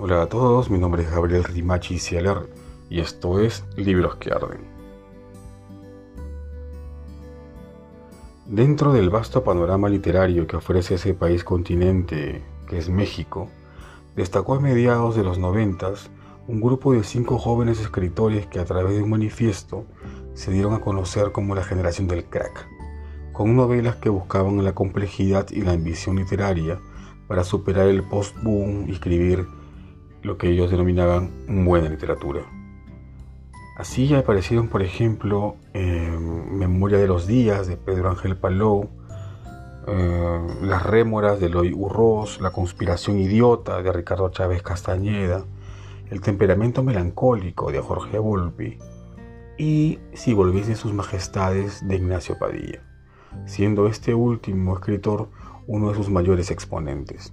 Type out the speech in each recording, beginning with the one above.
Hola a todos, mi nombre es Gabriel Rimachi Cieler y esto es Libros que Arden. Dentro del vasto panorama literario que ofrece ese país continente que es México, destacó a mediados de los noventas un grupo de cinco jóvenes escritores que a través de un manifiesto se dieron a conocer como la generación del crack, con novelas que buscaban la complejidad y la ambición literaria para superar el post-boom y escribir lo que ellos denominaban buena literatura. Así aparecieron, por ejemplo, Memoria de los Días de Pedro Ángel Palou, eh, Las Rémoras de Eloy Urroz, La Conspiración Idiota de Ricardo Chávez Castañeda, El Temperamento Melancólico de Jorge Volpi y Si volviesen sus majestades de Ignacio Padilla, siendo este último escritor uno de sus mayores exponentes.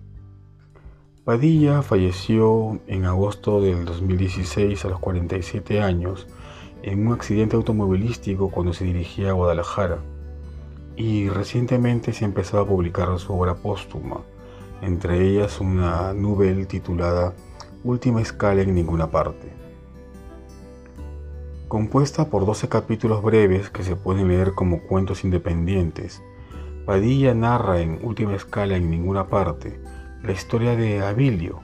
Padilla falleció en agosto del 2016 a los 47 años en un accidente automovilístico cuando se dirigía a Guadalajara y recientemente se ha empezado a publicar su obra póstuma, entre ellas una novela titulada Última escala en ninguna parte. Compuesta por 12 capítulos breves que se pueden leer como cuentos independientes, Padilla narra en Última escala en ninguna parte la historia de Abilio,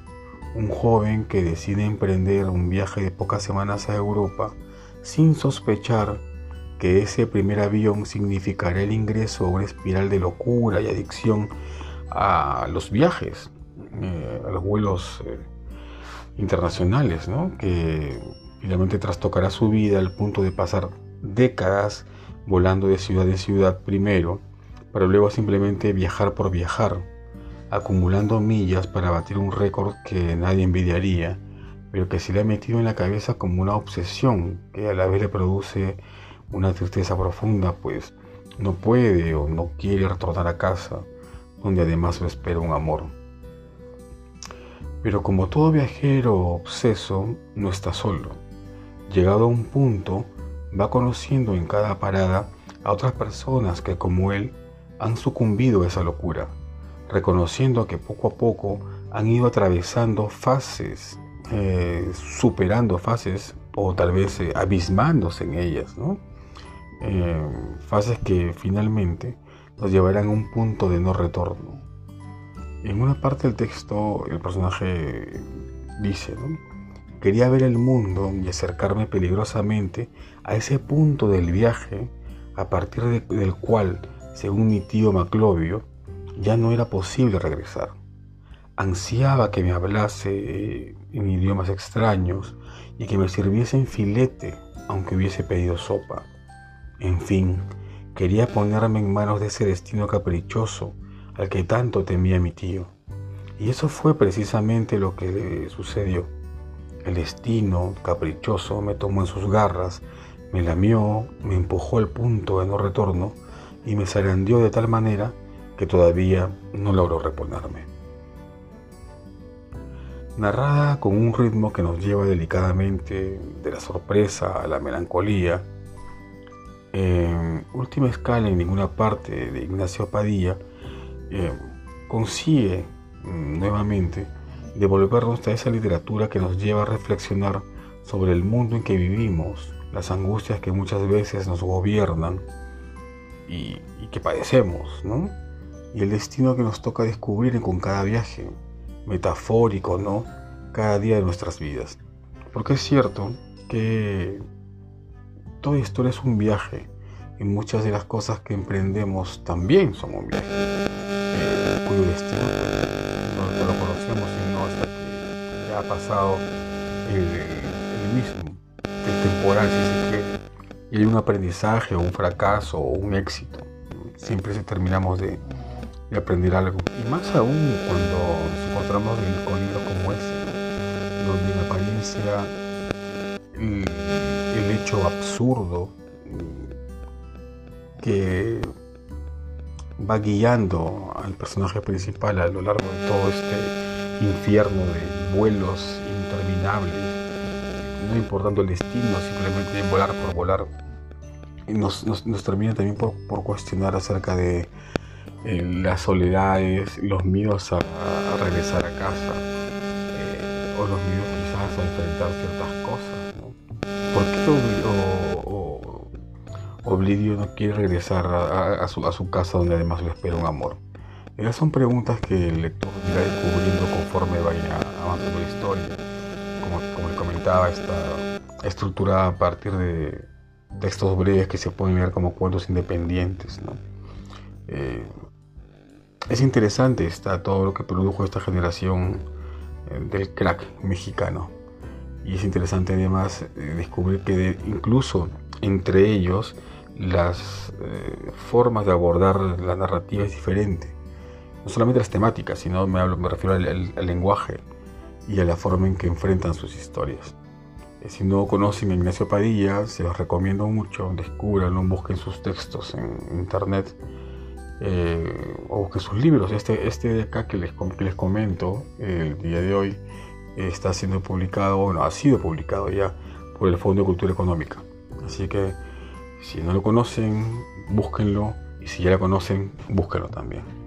un joven que decide emprender un viaje de pocas semanas a Europa sin sospechar que ese primer avión significará el ingreso a una espiral de locura y adicción a los viajes, eh, a los vuelos eh, internacionales, que finalmente trastocará su vida al punto de pasar décadas volando de ciudad en ciudad primero, para luego simplemente viajar por viajar acumulando millas para batir un récord que nadie envidiaría, pero que se le ha metido en la cabeza como una obsesión que a la vez le produce una tristeza profunda, pues no puede o no quiere retornar a casa, donde además lo espera un amor. Pero como todo viajero obseso, no está solo. Llegado a un punto, va conociendo en cada parada a otras personas que como él han sucumbido a esa locura reconociendo que poco a poco han ido atravesando fases, eh, superando fases o tal vez eh, abismándose en ellas, eh, fases que finalmente nos llevarán a un punto de no retorno. En una parte del texto el personaje dice, quería ver el mundo y acercarme peligrosamente a ese punto del viaje a partir del cual, según mi tío Maclovio, ya no era posible regresar. Ansiaba que me hablase en idiomas extraños y que me sirviese en filete, aunque hubiese pedido sopa. En fin, quería ponerme en manos de ese destino caprichoso al que tanto temía mi tío. Y eso fue precisamente lo que sucedió. El destino caprichoso me tomó en sus garras, me lamió, me empujó al punto de no retorno y me zarandeó de tal manera que todavía no logro reponerme. Narrada con un ritmo que nos lleva delicadamente de la sorpresa a la melancolía, última escala en ninguna parte de Ignacio Padilla, eh, consigue mm, nuevamente devolvernos a esa literatura que nos lleva a reflexionar sobre el mundo en que vivimos, las angustias que muchas veces nos gobiernan y que padecemos, ¿no? Y el destino que nos toca descubrir con cada viaje, metafórico, ¿no? Cada día de nuestras vidas. Porque es cierto que toda historia es un viaje y muchas de las cosas que emprendemos también son un viaje, eh, cuyo destino no, lo conocemos sino hasta que ya ha pasado el, mismo, el temporal si se quiere, y hay un aprendizaje un fracaso o un éxito. Siempre se terminamos de, y aprender algo. Y más aún cuando nos encontramos con libros como este, donde en apariencia el, el hecho absurdo que va guiando al personaje principal a lo largo de todo este infierno de vuelos interminables, no importando el destino, simplemente volar por volar, nos, nos, termina también por, por cuestionar acerca de las soledades, los miedos a, regresar a casa, eh, o los miedos quizás a enfrentar ciertas cosas. ¿no? ¿Por qué Oblidio no quiere regresar a, su, a, su, casa donde además le espera un amor? Esas son preguntas que el lector irá descubriendo conforme vaya avanzando la historia. Como, como le comentaba, está estructurada a partir de textos breves que se pueden leer como cuentos independientes. ¿no? Eh, es interesante está todo lo que produjo esta generación eh, del crack mexicano. Y es interesante además eh, descubrir que incluso entre ellos las formas de abordar la narrativa es diferente. No solamente las temáticas, sino me, hablo, me refiero al, lenguaje y a la forma en que enfrentan sus historias. Si no conocen a Ignacio Padilla, se los recomiendo mucho, descúbranlo, busquen sus textos en internet eh, o busquen sus libros. Este, este de acá que les, les comento el día de hoy está siendo publicado, bueno, ha sido publicado ya por el Fondo de Cultura Económica. Así que si no lo conocen, búsquenlo y si ya lo conocen, búsquenlo también.